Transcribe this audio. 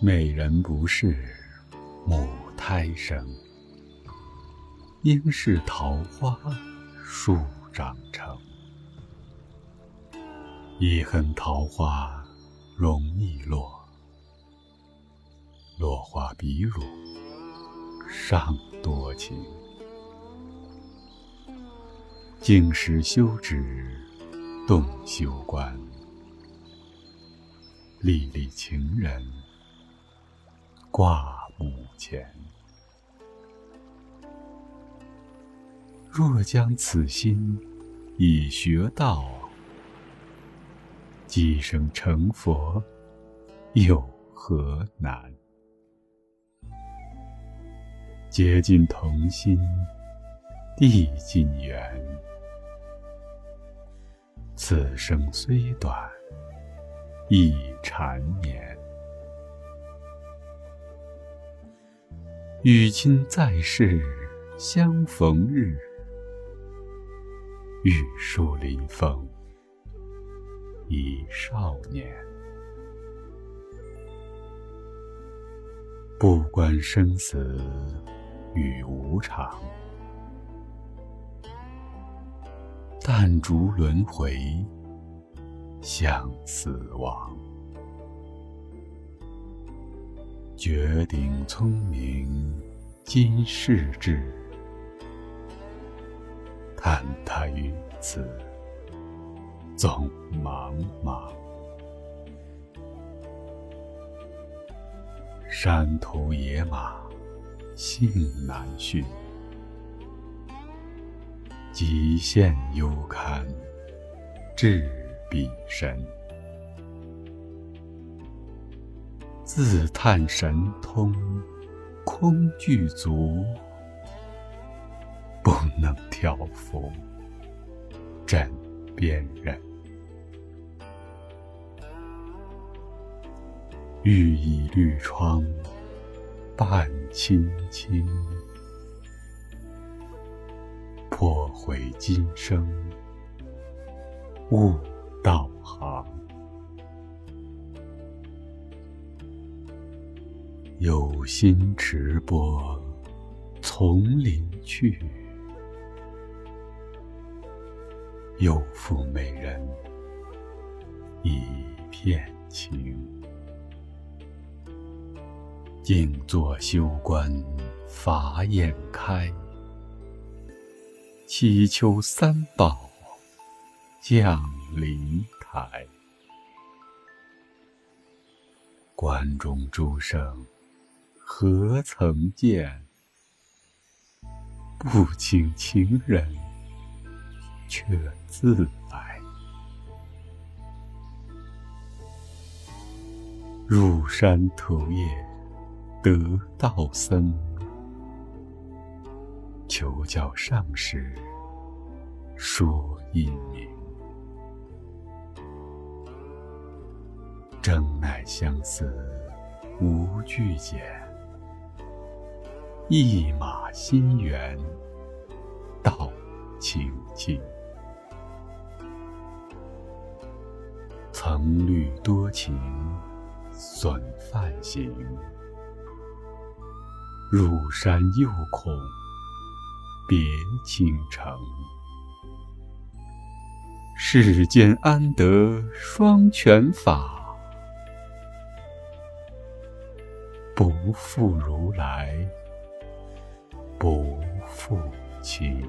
美人不是母胎生，应是桃花树长成。一恨桃花容易落，落花比汝尚多情。静时休止动休观，历历情人挂目前。若将此心以学道，即生成佛有何难？结尽同心，地尽缘。此生虽短，亦缠绵。与今在世相逢日，玉树临风已少年。不管生死与无常。但逐轮回，向死亡。绝顶聪明，今世志。叹他于此，总茫茫。山途野马，性难驯。极限幽堪，至彼身。自叹神通，空具足，不能调伏枕边人。欲倚绿窗伴卿卿。破毁今生，悟道行。有心持钵从林去，又负美人一片情。静坐修观，法眼开。祈求三宝降临台，关中诸生何曾见？不请情人却自来。入山途夜得道僧。求教上师说因明，正乃相思无惧减，一马心猿道清净。曾虑多情损梵行，入山又恐。别倾城，世间安得双全法？不负如来，不负卿。